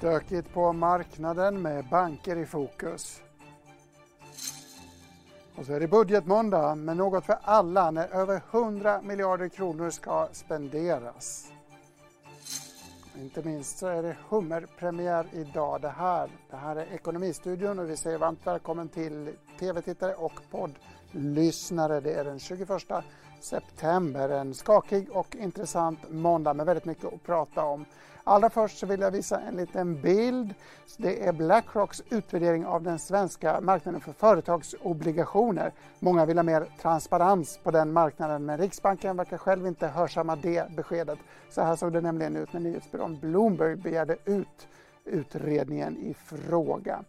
Stökigt på marknaden med banker i fokus. Och så är det budgetmåndag med något för alla när över 100 miljarder kronor ska spenderas. Inte minst så är det hummerpremiär idag. Det här, det här är Ekonomistudion och vi säger varmt välkommen till tv-tittare och poddlyssnare. Det är den 21 september. En skakig och intressant måndag med väldigt mycket att prata om. Allra först så vill jag visa en liten bild. Det är Blackrocks utvärdering av den svenska marknaden för företagsobligationer. Många vill ha mer transparens på den marknaden men Riksbanken verkar själv inte hörsamma det beskedet. Så här såg det nämligen ut när nyhetsbyrån Bloomberg begärde ut utredningen i fråga.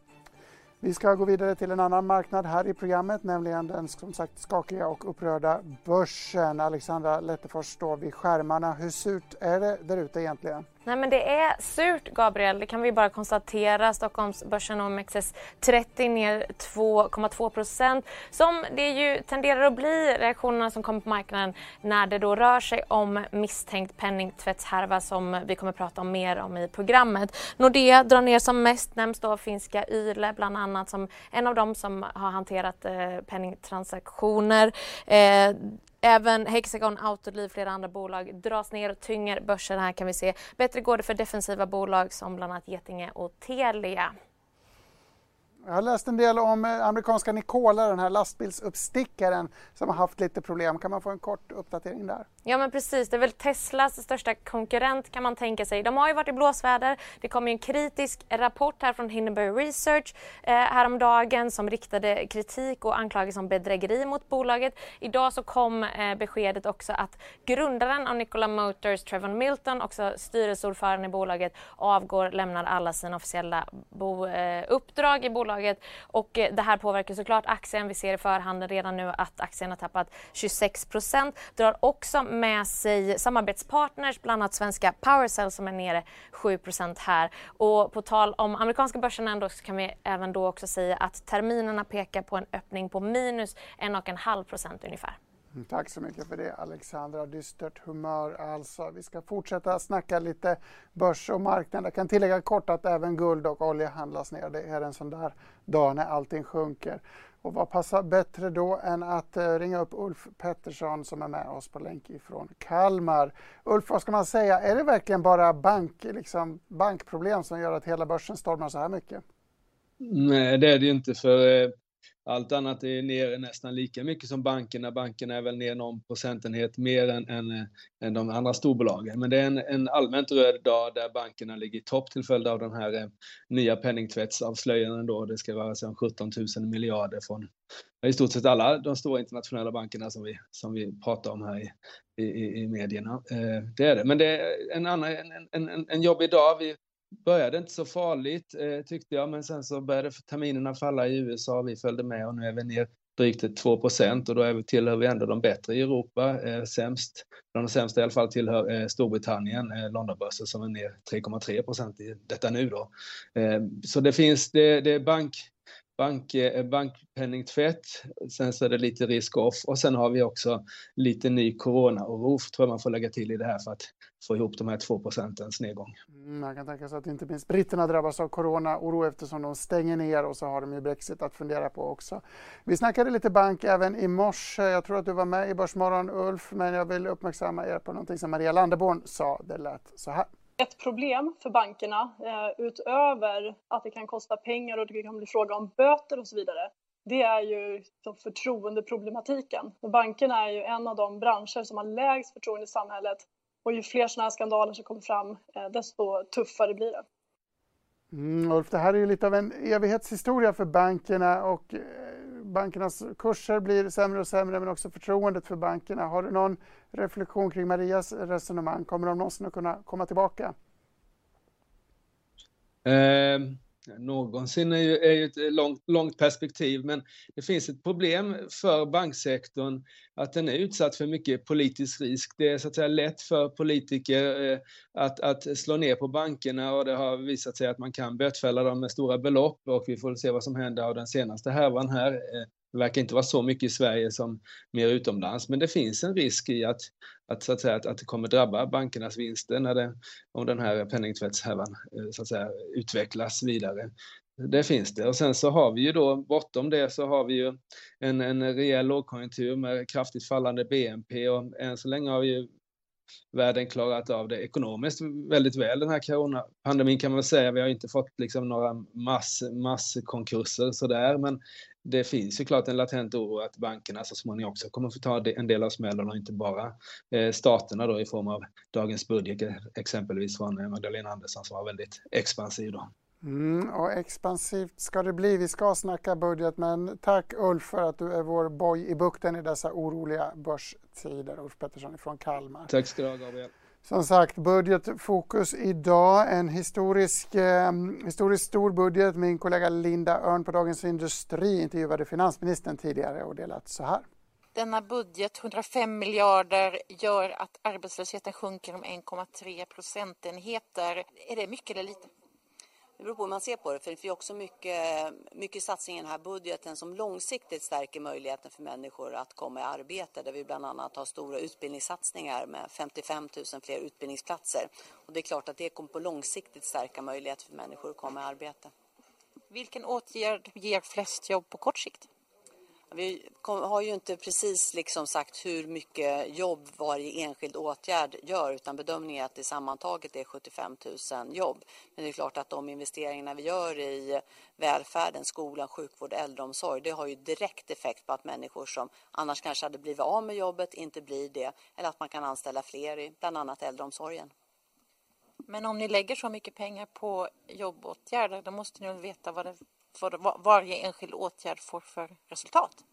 Vi ska gå vidare till en annan marknad här i programmet, nämligen den som sagt skakiga och upprörda börsen. Alexandra Lettefors står vid skärmarna. Hur surt är det där ute egentligen? Nej men det är surt Gabriel, det kan vi bara konstatera. Stockholmsbörsen OMXS30 ner 2,2 procent. Som det ju tenderar att bli reaktionerna som kommer på marknaden när det då rör sig om misstänkt penningtvättshärva som vi kommer prata om mer om i programmet. Nordea drar ner som mest, nämns då finska Yle bland annat som en av dem som har hanterat eh, penningtransaktioner. Eh, Även Hexagon, Autoliv och flera andra bolag dras ner och tynger börsen. Här kan vi se bättre går det för defensiva bolag som bland annat Getinge och Telia. Jag har läst en del om eh, amerikanska Nikola, den här lastbilsuppstickaren som har haft lite problem. Kan man få en kort uppdatering där? Ja men precis, det är väl Teslas största konkurrent kan man tänka sig. De har ju varit i blåsväder. Det kom ju en kritisk rapport här från Hindenburg Research eh, häromdagen som riktade kritik och anklagelser om bedrägeri mot bolaget. Idag så kom eh, beskedet också att grundaren av Nikola Motors, Trevor Milton, också styrelseordförande i bolaget, avgår, lämnar alla sina officiella bo, eh, uppdrag i bolaget och eh, det här påverkar såklart aktien. Vi ser i förhanden redan nu att aktien har tappat 26 procent. Drar också med sig samarbetspartners, bland annat svenska Powercell som är nere 7% här. Och på tal om amerikanska börsen ändå så kan vi även då också säga att terminerna pekar på en öppning på minus 1,5% ungefär. Mm, tack så mycket för det Alexandra. Dystert humör alltså. Vi ska fortsätta snacka lite börs och marknad. Jag kan tillägga kort att även guld och olja handlas ner. Det är en sån där dag när allting sjunker. Och vad passar bättre då än att eh, ringa upp Ulf Pettersson som är med oss på länk ifrån Kalmar. Ulf, vad ska man säga? Är det verkligen bara bank, liksom, bankproblem som gör att hela börsen stormar så här mycket? Nej, det är det ju inte. för eh, allt annat är ner nästan lika mycket som bankerna. Bankerna är väl ner någon procentenhet mer än, än, eh, än de andra storbolagen. Men det är en, en allmänt röd dag där bankerna ligger i topp till följd av den här eh, nya penningtvättsavslöjanden då. Det ska vara om 17 000 miljarder från i stort sett alla de stora internationella bankerna som vi, som vi pratar om här i, i, i medierna. Eh, det är det. Men det är en, annan, en, en, en jobbig dag. Vi började inte så farligt eh, tyckte jag, men sen så började terminerna falla i USA. Vi följde med och nu är vi ner drygt 2 procent och då är vi, tillhör vi ändå de bättre i Europa. Eh, sämst, de sämsta i alla fall tillhör eh, Storbritannien, eh, Londonbörsen som är ner 3,3 procent i detta nu då. Eh, så det finns, det, det är bank, bank, eh, bankpenningtvätt, sen så är det lite risk-off och sen har vi också lite ny corona-oro, tror jag man får lägga till i det här för att få ihop de här 2 procentens nedgång. Mm, man kan tänka sig att inte minst britterna drabbas av corona-oro eftersom de stänger ner och så har de ju Brexit att fundera på också. Vi snackade lite bank även i morse. Jag tror att du var med i Börsmorgon Ulf, men jag vill uppmärksamma er på någonting som Maria Landeborn sa. Det lät så här. Ett problem för bankerna, eh, utöver att det kan kosta pengar och det kan bli fråga om böter och så vidare, det är ju liksom förtroendeproblematiken. bankerna är ju en av de branscher som har lägst förtroende i samhället och ju fler sådana här skandaler som kommer fram, eh, desto tuffare blir det. Mm, Ulf, det här är ju lite av en evighetshistoria för bankerna och eh, bankernas kurser blir sämre och sämre men också förtroendet för bankerna. Har du någon reflektion kring Marias resonemang? Kommer de någonsin att kunna komma tillbaka? Um någonsin är ju, är ju ett långt, långt perspektiv, men det finns ett problem för banksektorn att den är utsatt för mycket politisk risk. Det är så att säga lätt för politiker eh, att, att slå ner på bankerna och det har visat sig att man kan bötfälla dem med stora belopp och vi får se vad som händer av den senaste härvan här. Eh, det verkar inte vara så mycket i Sverige som mer utomlands, men det finns en risk i att, att, så att, säga, att, att det kommer drabba bankernas vinster när det, om den här penningtvättshärvan eh, så att säga, utvecklas vidare. Det finns det. Och sen så har vi ju då bortom det så har vi ju en, en rejäl lågkonjunktur med kraftigt fallande BNP och än så länge har vi ju världen klarat av det ekonomiskt väldigt väl den här coronapandemin kan man säga. Vi har inte fått liksom några mass, masskonkurser sådär men det finns ju klart en latent oro att bankerna så småningom också kommer få ta en del av smällen och inte bara eh, staterna då i form av dagens budget exempelvis från Magdalena Andersson som var väldigt expansiv då. Mm, och expansivt ska det bli. Vi ska snacka budget, men tack Ulf för att du är vår boj i bukten i dessa oroliga börstider. Ulf Pettersson från Kalmar. Tack ska du ha Gabriel. Som sagt, budgetfokus idag. En historisk, eh, historiskt stor budget. Min kollega Linda Örn på Dagens Industri intervjuade finansministern tidigare och det lät så här. Denna budget, 105 miljarder, gör att arbetslösheten sjunker om 1,3 procentenheter. Är det mycket eller lite? Det beror på hur man ser på det. För det finns också mycket, mycket satsningar i den här budgeten som långsiktigt stärker möjligheten för människor att komma i arbete. Där vi bland annat har stora utbildningssatsningar med 55 000 fler utbildningsplatser. Och det är klart att det kommer på långsiktigt stärka möjligheten för människor att komma i arbete. Vilken åtgärd ger flest jobb på kort sikt? Vi har ju inte precis liksom sagt hur mycket jobb varje enskild åtgärd gör utan bedömningen är att det sammantaget är 75 000 jobb. Men det är klart att de investeringarna vi gör i välfärden, skolan, sjukvård, äldreomsorg det har ju direkt effekt på att människor som annars kanske hade blivit av med jobbet inte blir det eller att man kan anställa fler i bland annat äldreomsorgen. Men om ni lägger så mycket pengar på jobbåtgärder då måste ni väl veta vad det för varje enskild åtgärd får för resultat.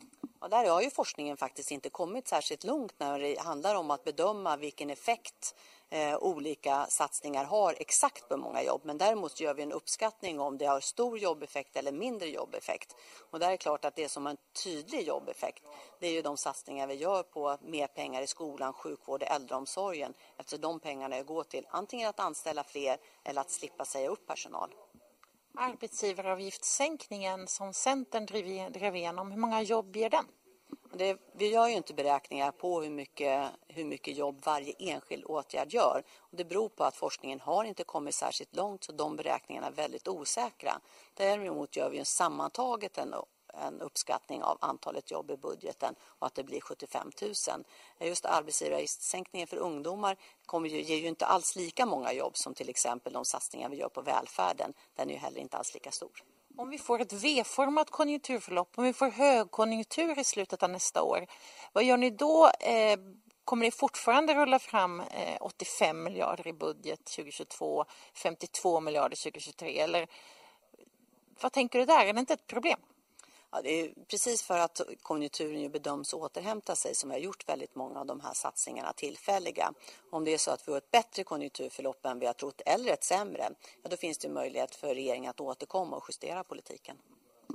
Och där har ju forskningen faktiskt inte kommit särskilt långt när det handlar om att bedöma vilken effekt eh, olika satsningar har exakt på många jobb. Men däremot gör vi en uppskattning om det har stor jobbeffekt eller mindre jobbeffekt. Och där är det klart att det som har en tydlig jobbeffekt det är ju de satsningar vi gör på mer pengar i skolan, sjukvård och äldreomsorgen. Eftersom de pengarna går till antingen att anställa fler eller att slippa säga upp personal arbetsgivaravgiftssänkningen som Centern drev, igenom, hur många jobb ger den? Det, vi gör ju inte beräkningar på hur mycket, hur mycket jobb varje enskild åtgärd gör. Och det beror på att forskningen har inte kommit särskilt långt så de beräkningarna är väldigt osäkra. Däremot gör vi en sammantaget en en uppskattning av antalet jobb i budgeten och att det blir 75 000. Just arbetsgivaravgiftssänkningen för ungdomar kommer ju, ger ju inte alls lika många jobb som till exempel de satsningar vi gör på välfärden. Den är ju heller inte alls lika stor. Om vi får ett V-format konjunkturförlopp, om vi får högkonjunktur i slutet av nästa år, vad gör ni då? Eh, kommer ni fortfarande rulla fram eh, 85 miljarder i budget 2022, 52 miljarder 2023? Eller vad tänker du där? Är det inte ett problem? Ja, det är precis för att konjunkturen ju bedöms återhämta sig som vi har gjort väldigt många av de här satsningarna tillfälliga. Om det är så att vi har ett bättre konjunkturförlopp än vi har trott eller ett sämre, ja, då finns det möjlighet för regeringen att återkomma och justera politiken.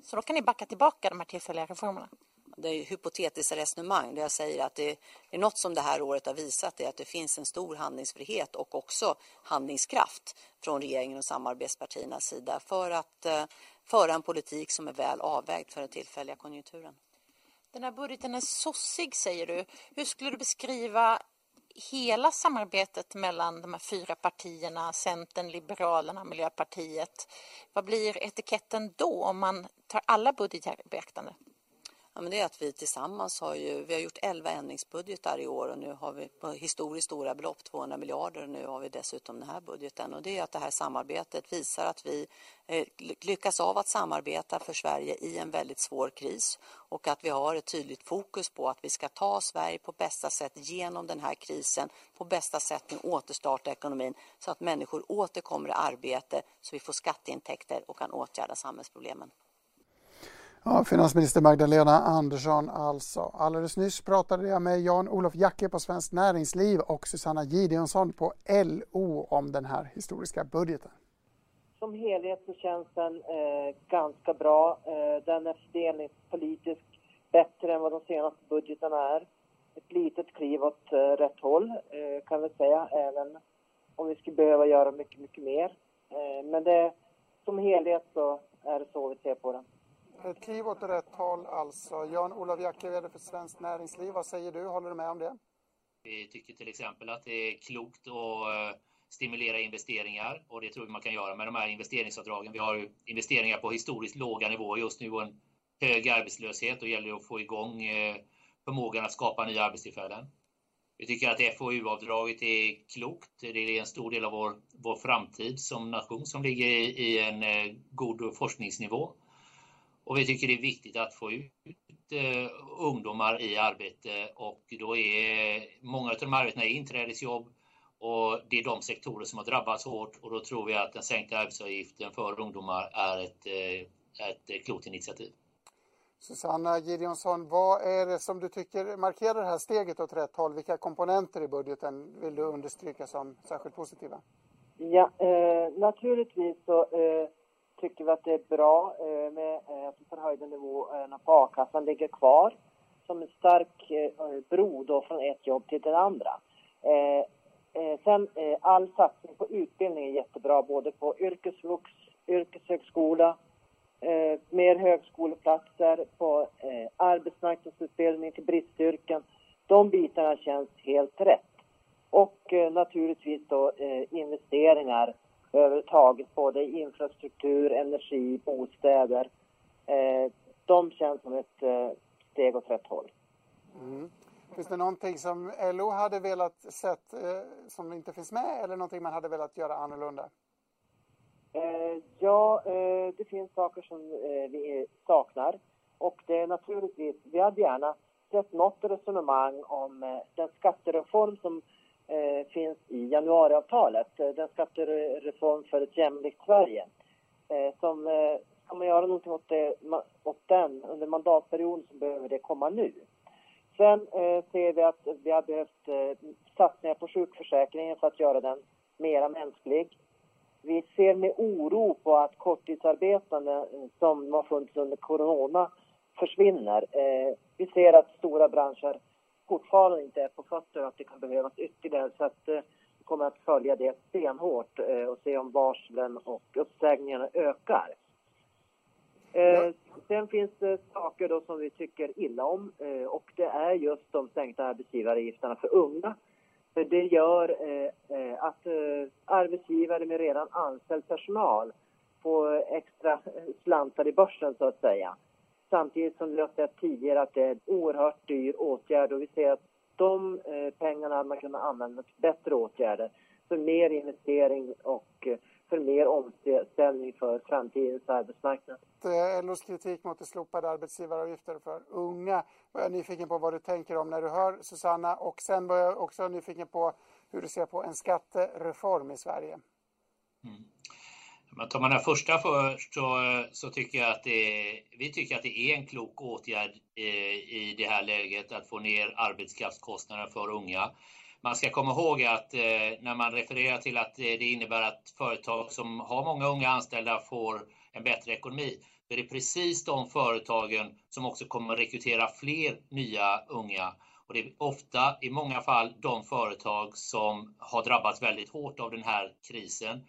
Så då kan ni backa tillbaka de här tillfälliga reformerna? Det är hypotetiska resonemang där jag säger att det är något som det här året har visat är att det finns en stor handlingsfrihet och också handlingskraft från regeringen och samarbetspartiernas sida för att eh, föra en politik som är väl avvägd för den tillfälliga konjunkturen. Den här budgeten är sossig säger du. Hur skulle du beskriva hela samarbetet mellan de här fyra partierna, Centern, Liberalerna, Miljöpartiet. Vad blir etiketten då om man tar alla budgetar i beaktande? Ja, men det är att vi tillsammans har ju, vi har gjort 11 ändringsbudgetar i år och nu har vi på historiskt stora belopp, 200 miljarder och nu har vi dessutom den här budgeten och det är att det här samarbetet visar att vi eh, lyckas av att samarbeta för Sverige i en väldigt svår kris och att vi har ett tydligt fokus på att vi ska ta Sverige på bästa sätt genom den här krisen, på bästa sätt nu återstarta ekonomin så att människor återkommer i arbete så vi får skatteintäkter och kan åtgärda samhällsproblemen. Ja, finansminister Magdalena Andersson alltså. Alldeles nyss pratade jag med Jan-Olof Jacke på Svenskt Näringsliv och Susanna Gideonsson på LO om den här historiska budgeten. Som helhet så känns den eh, ganska bra. Eh, den är fördelningspolitiskt bättre än vad de senaste budgetarna är. Ett litet kliv åt eh, rätt håll eh, kan vi säga, även om vi skulle behöva göra mycket, mycket mer. Eh, men det, som helhet så är det så vi ser på den. Ett kliv åt rätt håll alltså. Jan-Olof Jacke, vd för Svenskt Näringsliv. Vad säger du? Håller du med om det? Vi tycker till exempel att det är klokt att eh, stimulera investeringar och det tror vi man kan göra med de här investeringsavdragen. Vi har investeringar på historiskt låga nivåer just nu och en hög arbetslöshet och gäller att få igång eh, förmågan att skapa nya arbetstillfällen. Vi tycker att FoU-avdraget är klokt. Det är en stor del av vår, vår framtid som nation som ligger i, i en eh, god forskningsnivå. Och vi tycker det är viktigt att få ut eh, ungdomar i arbete och då är många av de arbetena är inträdesjobb och det är de sektorer som har drabbats hårt och då tror vi att den sänkta arbetsavgiften för ungdomar är ett, ett klokt initiativ. Susanna Gideonsson, vad är det som du tycker markerar det här steget åt rätt håll? Vilka komponenter i budgeten vill du understryka som särskilt positiva? Ja, eh, naturligtvis så eh, tycker vi att det är bra eh, med eh, att den förhöjda nivån eh, på a-kassan ligger kvar som en stark bro då från ett jobb till det andra. Sen all satsning på utbildning är jättebra, både på yrkesvux, yrkeshögskola, mer högskoleplatser på arbetsmarknadsutbildning till bristyrken. De bitarna känns helt rätt. Och naturligtvis då investeringar överhuvudtaget, både infrastruktur, energi, bostäder. Eh, de känns som ett eh, steg åt rätt håll. Mm. Finns det någonting som LO hade velat sett som inte finns med eller någonting man hade velat göra annorlunda? Eh, ja, eh, det finns saker som eh, vi saknar. Och det är naturligtvis, vi hade gärna sett något resonemang om den skattereform som Eh, finns i januariavtalet. Eh, den skattereform för ett jämlikt Sverige. Eh, som, ska man göra någonting åt, det, åt den under mandatperioden så behöver det komma nu. Sen ser vi att vi har behövt satsningar på sjukförsäkringen för att göra den mera mänsklig vi ser med oro på att korttidsarbetande som har funnits under corona försvinner. Eh, vi ser att stora branscher fortfarande inte är på fötter och att det kan behövas ytterligare. Så att, eh, vi kommer att följa det stenhårt och se om varslen och uppsägningarna ökar. Ja. Sen finns det saker då som vi tycker illa om och det är just de sänkta arbetsgivaravgifterna för unga för det gör eh, eh, att eh, arbetsgivare med redan anställd personal får extra slantar i börsen så att säga. Samtidigt som vi har sett tidigare att det är en oerhört dyr åtgärd och vi ser att de eh, pengarna hade man kunnat använda till bättre åtgärder. För mer investering och eh, för mer omställning för framtidens arbetsmarknad. LOs kritik mot det slopade arbetsgivaravgifter för unga jag nyfiken på vad du tänker om när du hör Susanna och sen var jag också nyfiken på hur du ser på en skattereform i Sverige. Mm. Men tar man den första först så, eh, så tycker jag att det, vi tycker att det är en klok åtgärd i, i det här läget att få ner arbetskraftskostnaderna för unga. Man ska komma ihåg att eh, när man refererar till att eh, det innebär att företag som har många unga anställda får en bättre ekonomi, så är det precis de företagen som också kommer att rekrytera fler nya unga. Och det är ofta, i många fall, de företag som har drabbats väldigt hårt av den här krisen.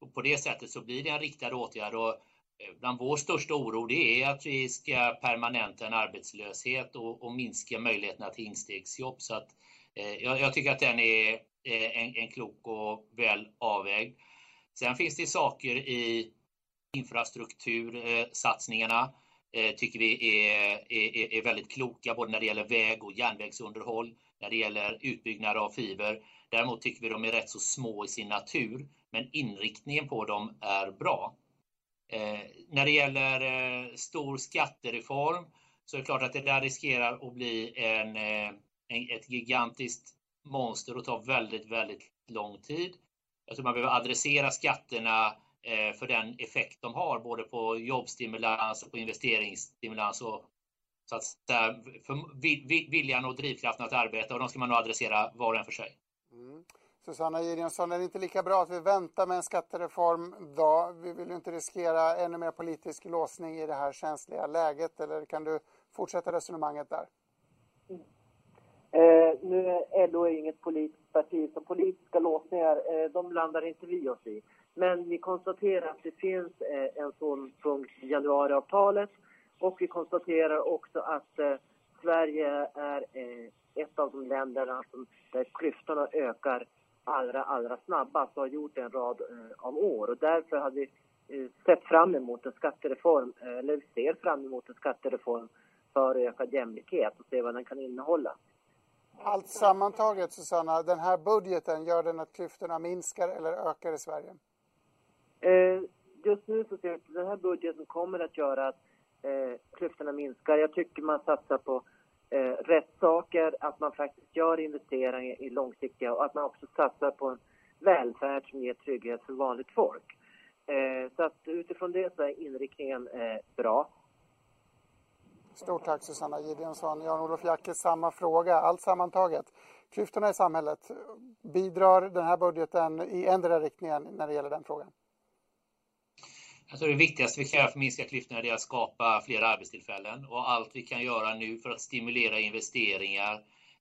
Och på det sättet så blir det en riktad åtgärd. Och eh, bland vår största oro det är att vi ska permanenta en arbetslöshet och, och minska möjligheterna till instegsjobb. Så att Eh, jag, jag, tycker att den är eh, en, en klok och väl avvägd. Sen finns det saker i infrastruktursatsningarna eh, tycker vi är, är, är, väldigt kloka både när det gäller väg och järnvägsunderhåll, när det gäller utbyggnad av fiber. Däremot tycker vi de är rätt så små i sin natur, men inriktningen på dem är bra. Eh, när det gäller eh, stor skattereform så är det klart att det där riskerar att bli en, eh, ett gigantiskt monster och ta väldigt, väldigt lång tid. Jag tror man behöver adressera skatterna eh, för den effekt de har, både på jobbstimulans och på investeringsstimulans och så att för viljan och drivkraften att arbeta och de ska man nog adressera var och en för sig. Mm. Susanna Gideonsson, är det inte lika bra att vi väntar med en skattereform då? Vi vill ju inte riskera ännu mer politisk låsning i det här känsliga läget eller kan du fortsätta resonemanget där? Eh, nu är LO inget politiskt parti, så politiska låsningar, eh, de landar inte vi oss i. Men vi konstaterar att det finns eh, en sån punkt i januariavtalet Och vi konstaterar också att eh, Sverige är eh, ett av de länderna som, där klyftorna ökar allra, allra snabbast och har gjort en rad eh, av år. Och därför har vi eh, sett fram emot en skattereform, eh, eller ser fram emot en skattereform för ökad jämlikhet och se vad den kan innehålla. Allt sammantaget, Susanna, den här budgeten, gör den att klyftorna minskar eller ökar i Sverige? Eh, just nu så ser jag att den här budgeten kommer att göra att eh, klyftorna minskar. Jag tycker man satsar på eh, rätt saker, att man faktiskt gör investeringar i långsiktiga och att man också satsar på en välfärd som ger trygghet för vanligt folk. Eh, så att utifrån det så är inriktningen eh, bra. Stort tack Susanna Gideonsson. Jan-Olof Jacke, samma fråga. Allt sammantaget, klyftorna i samhället, bidrar den här budgeten i ändra riktningen när det gäller den frågan? Jag tror det viktigaste vi kan göra för att minska klyftorna är att skapa fler arbetstillfällen och allt vi kan göra nu för att stimulera investeringar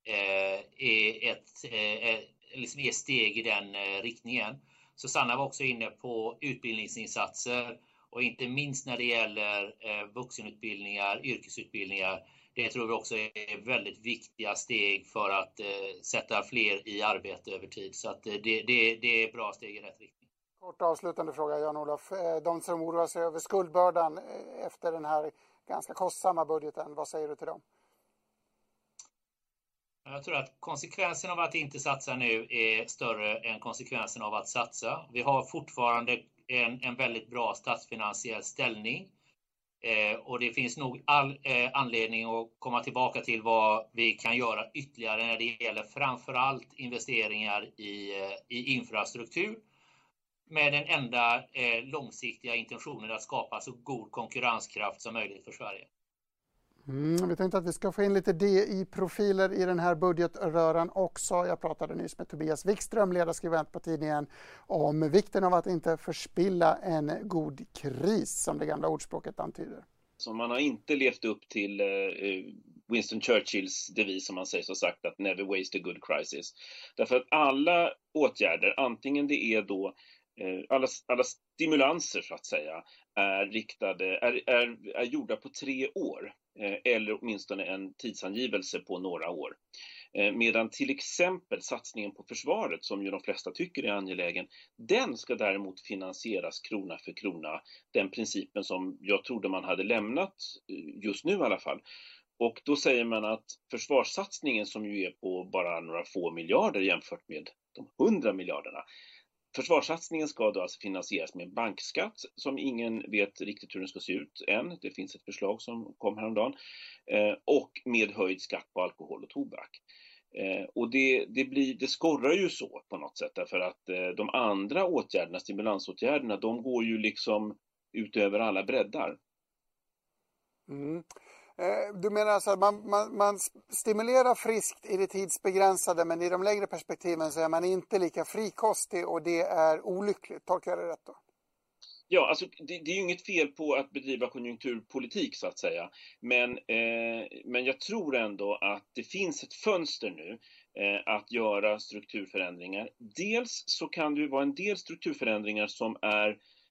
eh, är ett eh, liksom är steg i den eh, riktningen. Susanna var också inne på utbildningsinsatser och inte minst när det gäller eh, vuxenutbildningar, yrkesutbildningar. Det tror vi också är väldigt viktiga steg för att eh, sätta fler i arbete över tid. Så att eh, det, det, det är bra steg i rätt riktning. Kort avslutande fråga, Jan-Olof. Eh, de som oroar sig över skuldbördan eh, efter den här ganska kostsamma budgeten, vad säger du till dem? Jag tror att konsekvensen av att inte satsa nu är större än konsekvensen av att satsa. Vi har fortfarande en, en väldigt bra statsfinansiell ställning. Eh, och det finns nog all eh, anledning att komma tillbaka till vad vi kan göra ytterligare när det gäller framförallt investeringar i, eh, i infrastruktur med den enda eh, långsiktiga intentionen att skapa så god konkurrenskraft som möjligt för Sverige. Mm, vi tänkte att vi ska få in lite DI-profiler i den här budgetröran också. Jag pratade nyss med Tobias Wikström, ledarskribent på tidningen, om vikten av att inte förspilla en god kris, som det gamla ordspråket antyder. Så man har inte levt upp till eh, Winston Churchills devis som man säger så sagt att never waste a good crisis. Därför att alla åtgärder, antingen det är då Eh, Eh, alla, alla stimulanser så att säga är riktade, är, är, är gjorda på tre år eh, eller åtminstone en tidsangivelse på några år. Eh, medan till exempel satsningen på försvaret, som ju de flesta tycker är angelägen, den ska däremot finansieras krona för krona. Den principen som jag trodde man hade lämnat, just nu i alla fall. Och då säger man att försvarssatsningen som ju är på bara några få miljarder jämfört med de hundra miljarderna, Försvarssatsningen ska då alltså finansieras med en bankskatt som ingen vet riktigt hur den ska se ut än. Det finns ett förslag som kom häromdagen. Eh, och med höjd skatt på alkohol och tobak. Eh, och det, det, blir, det skorrar ju så på något sätt därför att eh, de andra åtgärderna, stimulansåtgärderna, de går ju liksom utöver alla breddar. Mm. Eh, du menar alltså att man, man, man, stimulerar friskt i det tidsbegränsade men i de längre perspektiven så är man inte lika frikostig och det är olyckligt. Tolkar jag det rätt då? Ja, alltså det, det, är ju inget fel på att bedriva konjunkturpolitik så att säga. Men, eh, men jag tror ändå att det finns ett fönster nu eh, att göra strukturförändringar. Dels så kan det ju vara en del strukturförändringar som är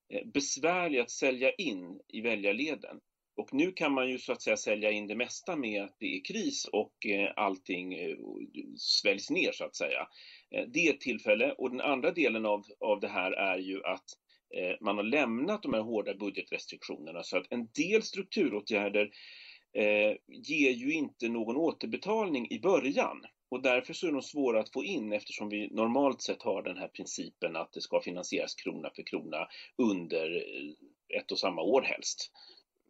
eh, besvärliga att sälja in i väljarleden. Och nu kan man ju så att säga sälja in det mesta med att det är kris och eh, allting eh, sväljs ner så att säga. Eh, det är ett tillfälle och den andra delen av, av det här är ju att eh, man har lämnat de här hårda budgetrestriktionerna så att en del strukturåtgärder eh, ger ju inte någon återbetalning i början. Och därför så är de svåra att få in eftersom vi normalt sett har den här principen att det ska finansieras krona för krona under eh, ett och samma år helst.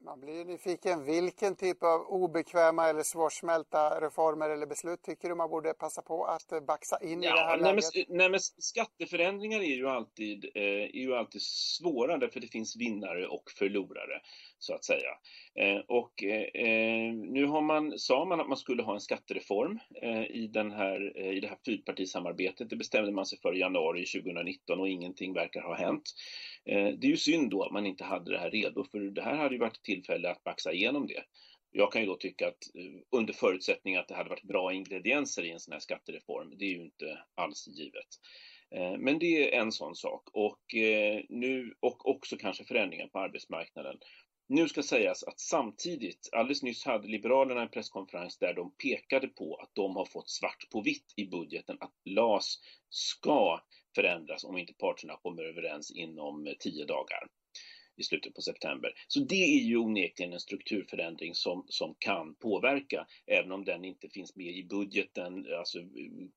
Man blir nyfiken. Vilken typ av obekväma eller svårsmälta reformer eller beslut tycker du man borde passa på att baxa in ja, i det här nej, läget? Men, nej, men skatteförändringar är ju, alltid, eh, är ju alltid svåra därför det finns vinnare och förlorare så att säga. Eh, och eh, nu har man, sa man att man skulle ha en skattereform eh, i, den här, i det här fyrpartisamarbetet. Det bestämde man sig för i januari 2019 och ingenting verkar ha hänt. Det är ju synd då att man inte hade det här redo, för det här hade ju varit tillfälle att baxa igenom det. Jag kan ju då tycka att eh, under förutsättning att det hade varit bra ingredienser i en sån här skattereform, det är ju inte alls givet. Eh, men det är en sån sak och, eh, nu, och också kanske förändringar på arbetsmarknaden. Nu ska sägas att samtidigt, alldeles nyss hade Liberalerna en presskonferens där de pekade på att de har fått svart på vitt i budgeten att LAS ska förändras om inte parterna kommer överens inom tio dagar i slutet på september. Så det är ju onekligen en strukturförändring som, som kan påverka, även om den inte finns med i budgeten, alltså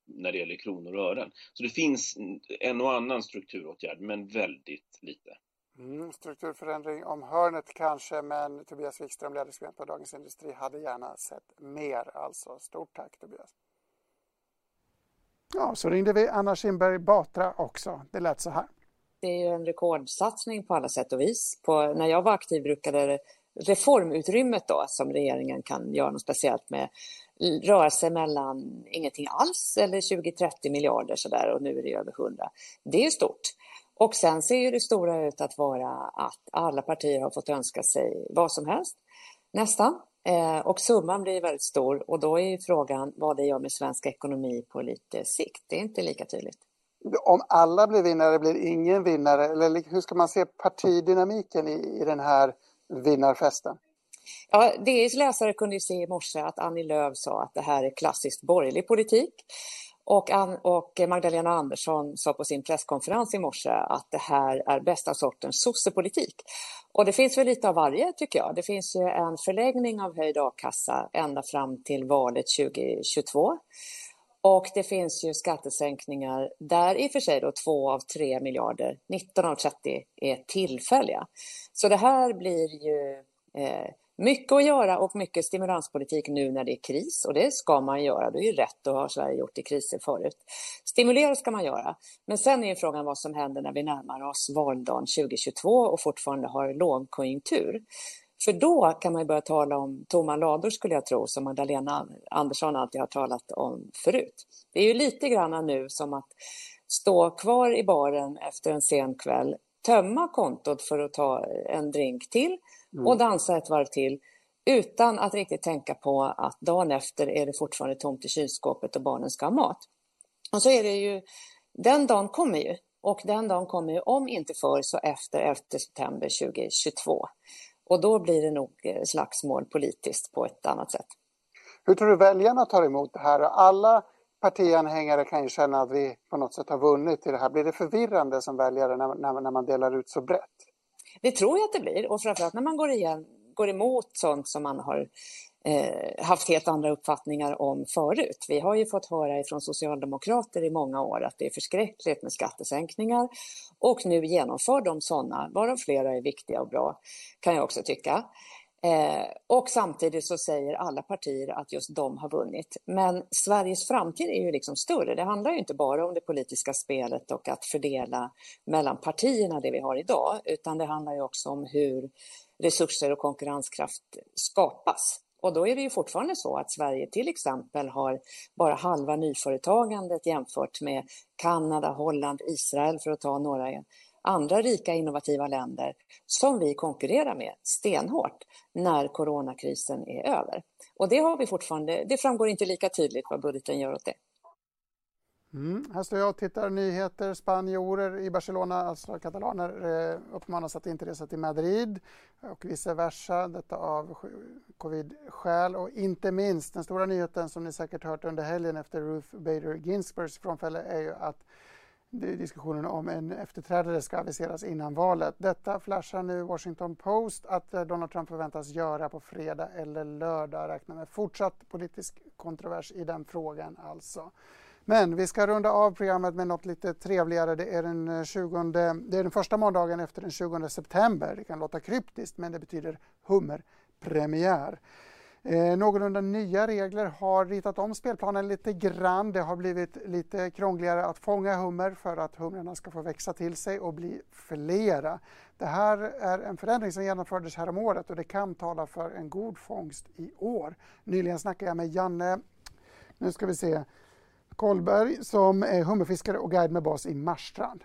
när det gäller kronor och ören. Så det finns en och annan strukturåtgärd, men väldigt lite. Mm, strukturförändring om hörnet kanske, men Tobias Wikström, ledarskribent på Dagens Industri, hade gärna sett mer. Alltså, stort tack Tobias. Ja, så ringde vi Anna Kinberg Batra också. Det lät så här. Det är ju en rekordsatsning på alla sätt och vis. På, när jag var aktiv brukade reformutrymmet då, som regeringen kan göra något speciellt med, röra sig mellan ingenting alls eller 20-30 miljarder sådär och nu är det över 100. Det är ju stort. Och sen ser ju det stora ut att vara att alla partier har fått önska sig vad som helst, nästan. Eh, och summan blir väldigt stor och då är ju frågan vad det gör med svensk ekonomi på lite sikt. Det är inte lika tydligt. Om alla blir vinnare blir ingen vinnare, eller hur ska man se partidynamiken i, i den här vinnarfesten? Ja, DIs läsare kunde ju se i morse att Annie Lööf sa att det här är klassiskt borgerlig politik. Och, och Magdalena Andersson sa på sin presskonferens i morse att det här är bästa sortens sossepolitik. Och det finns väl lite av varje tycker jag. Det finns ju en förlängning av höjd a-kassa ända fram till valet 2022. Och det finns ju skattesänkningar där i och för sig då två av tre miljarder, 19 av 30 är tillfälliga. Så det här blir ju eh, mycket att göra och mycket stimulanspolitik nu när det är kris och det ska man göra. Det är ju rätt och har Sverige gjort i kriser förut. Stimulera ska man göra. Men sen är ju frågan vad som händer när vi närmar oss valdagen 2022 och fortfarande har lågkonjunktur. För då kan man börja tala om tomma lador skulle jag tro, som Magdalena Andersson alltid har talat om förut. Det är ju lite grann nu som att stå kvar i baren efter en sen kväll, tömma kontot för att ta en drink till mm. och dansa ett varv till utan att riktigt tänka på att dagen efter är det fortfarande tomt i kylskåpet och barnen ska ha mat. Och så är det ju, den dagen kommer ju och den dagen kommer ju om inte för så efter 11 september 2022. Och då blir det nog eh, slagsmål politiskt på ett annat sätt. Hur tror du väljarna tar emot det här? Alla partianhängare kan ju känna att vi på något sätt har vunnit i det här. Blir det förvirrande som väljare när, när, när man delar ut så brett? Det tror jag att det blir och framförallt när man går, igen, går emot sånt som man har Eh, haft helt andra uppfattningar om förut. Vi har ju fått höra från socialdemokrater i många år att det är förskräckligt med skattesänkningar och nu genomför de sådana, varav flera är viktiga och bra, kan jag också tycka. Eh, och samtidigt så säger alla partier att just de har vunnit. Men Sveriges framtid är ju liksom större. Det handlar ju inte bara om det politiska spelet och att fördela mellan partierna det vi har idag, utan det handlar ju också om hur resurser och konkurrenskraft skapas. Och då är det ju fortfarande så att Sverige till exempel har bara halva nyföretagandet jämfört med Kanada, Holland, Israel för att ta några andra rika innovativa länder som vi konkurrerar med stenhårt när coronakrisen är över. Och det har vi fortfarande, det framgår inte lika tydligt vad budgeten gör åt det. Mm. Här står jag och tittar nyheter. Spanjorer i Barcelona, alltså katalaner, eh, uppmanas att inte resa till Madrid och vice versa. Detta av covid-skäl och inte minst den stora nyheten som ni säkert hört under helgen efter Ruth Bader Ginsburgs frånfälle är ju att diskussionen om en efterträdare ska aviseras innan valet. Detta flashar nu Washington Post att eh, Donald Trump förväntas göra på fredag eller lördag. Räknar med fortsatt politisk kontrovers i den frågan alltså. Men vi ska runda av programmet med något lite trevligare. Det är den, eh, 20, det är den första måndagen efter den 20 september. Det kan låta kryptiskt men det betyder hummerpremiär. Eh, någorlunda nya regler har ritat om spelplanen lite grann. Det har blivit lite krångligare att fånga hummer för att humrarna ska få växa till sig och bli flera. Det här är en förändring som genomfördes här om året och det kan tala för en god fångst i år. Nyligen snackade jag med Janne, nu ska vi se, Kolberg som är hummerfiskare och guide med bas i Marstrand.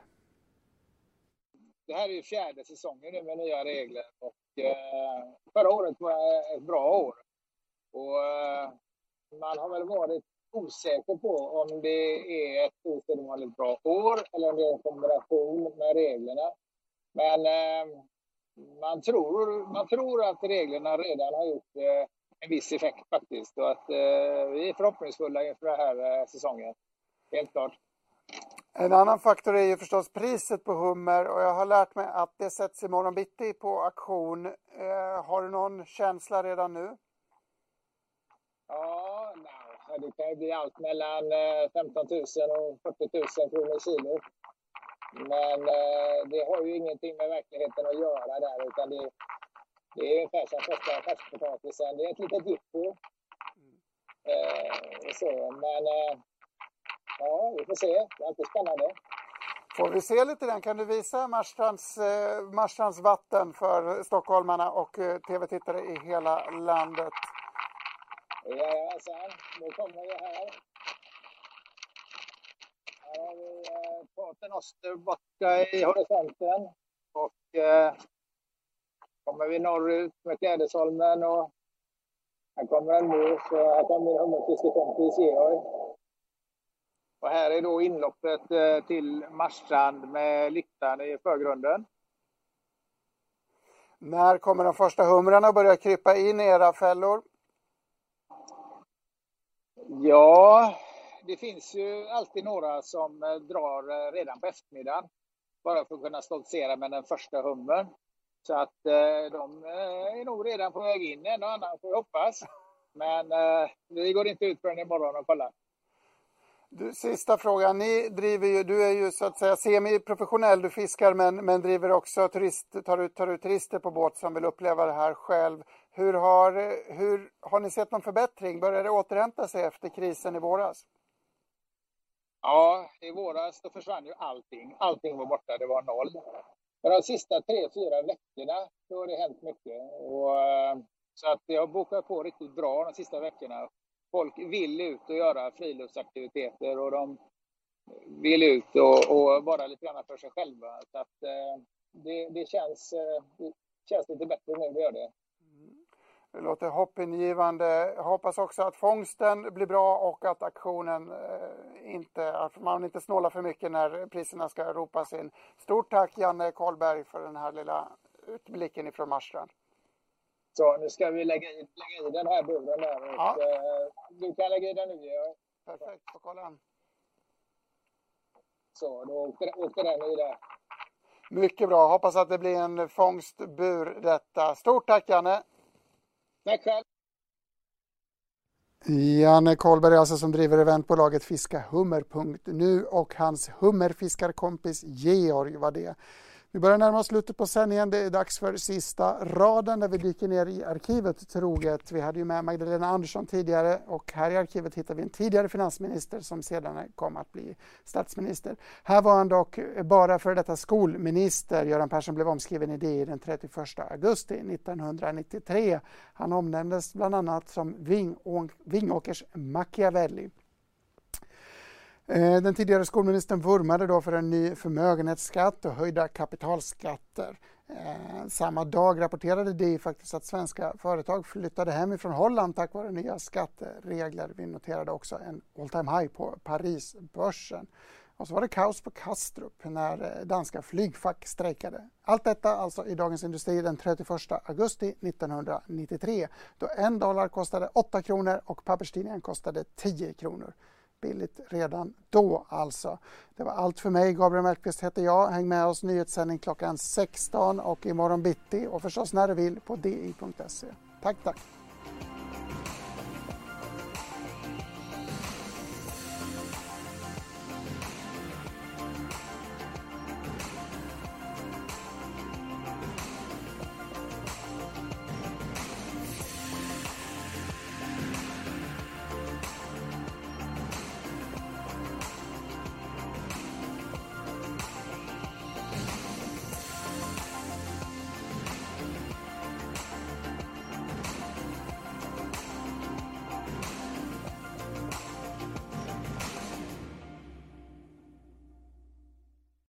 Det här är ju fjärde säsongen nu med nya regler och eh, förra året var ett bra år. Och eh, man har väl varit osäker på om det är ett osedvanligt bra år eller om det är en kombination med reglerna. Men eh, man, tror, man tror att reglerna redan har gjort det en viss effekt faktiskt och att eh, vi är förhoppningsfulla inför den här eh, säsongen. Helt klart. En annan faktor är ju förstås priset på hummer och jag har lärt mig att det sätts imorgon bitti på auktion. Eh, har du någon känsla redan nu? Ja, nej, det kan ju bli allt mellan 15 000 och 40 000 kronor kilo. Men eh, det har ju ingenting med verkligheten att göra där utan det, det är ungefär som första färskpotatisen. Det är ett litet jippo. Eh, så, men eh, ja, vi får se. Det är alltid spännande. Får vi se lite den? Kan du visa Marstrands, eh, Marstrands vatten för stockholmarna och eh, tv-tittare i hela landet? Jajamensan, nu kommer vi här. Här har vi eh, Paternoster borta i horisonten. Och eh, kommer vi norrut med Klädesholmen och här kommer en mus och här kommer min hummerfiskekompis Georg. Och här är då inloppet eh, till Marstrand med Lyckan i förgrunden. När kommer de första humrarna börja krypa in i era fällor? Ja, det finns ju alltid några som eh, drar eh, redan på eftermiddagen. Bara för att kunna stoltsera med den första hummern. Så att eh, de är nog redan på väg in. En och annan får vi hoppas. Men vi går inte ut förrän imorgon och kollar. Du, sista frågan. Ni driver ju, du är ju så att säga semiprofessionell, du fiskar men, men driver också turist, tar, ut, tar ut turister på båt som vill uppleva det här själv. Hur har, hur, har ni sett någon förbättring? Börjar det återhämta sig efter krisen i våras? Ja, i våras då försvann ju allting. Allting var borta, det var noll. Men de sista tre, fyra veckorna då har det hänt mycket. Och, eh, så att jag bokat på riktigt bra de sista veckorna. Folk vill ut och göra friluftsaktiviteter och de vill ut och, och vara lite grann för sig själva. Så att, eh, det, det, känns, eh, det känns lite bättre nu, det gör det. Det låter hoppingivande. Jag hoppas också att fångsten blir bra och att aktionen eh, inte, att man inte snålar för mycket när priserna ska ropas in. Stort tack Janne Karlberg för den här lilla utblicken ifrån Marstrand. Så nu ska vi lägga i, lägga i den här buren där. Och, ja. eh, du kan lägga i den nu Georg. Perfekt, får kolla. Så, då åkte, åkte den i där. Mycket bra. Hoppas att det blir en fångstbur detta. Stort tack Janne! Tack själv. Janne Karlberg alltså som driver eventbolaget fiskahummer.nu och hans hummerfiskarkompis Georg var det. Vi börjar närma oss slutet på sändningen. Det är dags för sista raden där vi dyker ner i arkivet troget. Vi hade ju med Magdalena Andersson tidigare och här i arkivet hittar vi en tidigare finansminister som sedan kom att bli statsminister. Här var han dock bara för detta skolminister. Göran Persson blev omskriven i DI den 31 augusti 1993. Han omnämndes bland annat som Vingåkers Machiavelli. Eh, den tidigare skolministern vurmade då för en ny förmögenhetsskatt och höjda kapitalskatter. Eh, samma dag rapporterade DI faktiskt att svenska företag flyttade hem ifrån Holland tack vare nya skatteregler. Vi noterade också en all time high på Parisbörsen. Och så var det kaos på Kastrup när eh, danska flygfack strejkade. Allt detta alltså i Dagens Industri den 31 augusti 1993 då en dollar kostade 8 kronor och papperstidningen kostade 10 kronor billigt redan då alltså. Det var allt för mig. Gabriel Mellqvist heter jag. Häng med oss nyhetssändning klockan 16 och imorgon bitti och förstås när du vill på di.se. Tack, tack!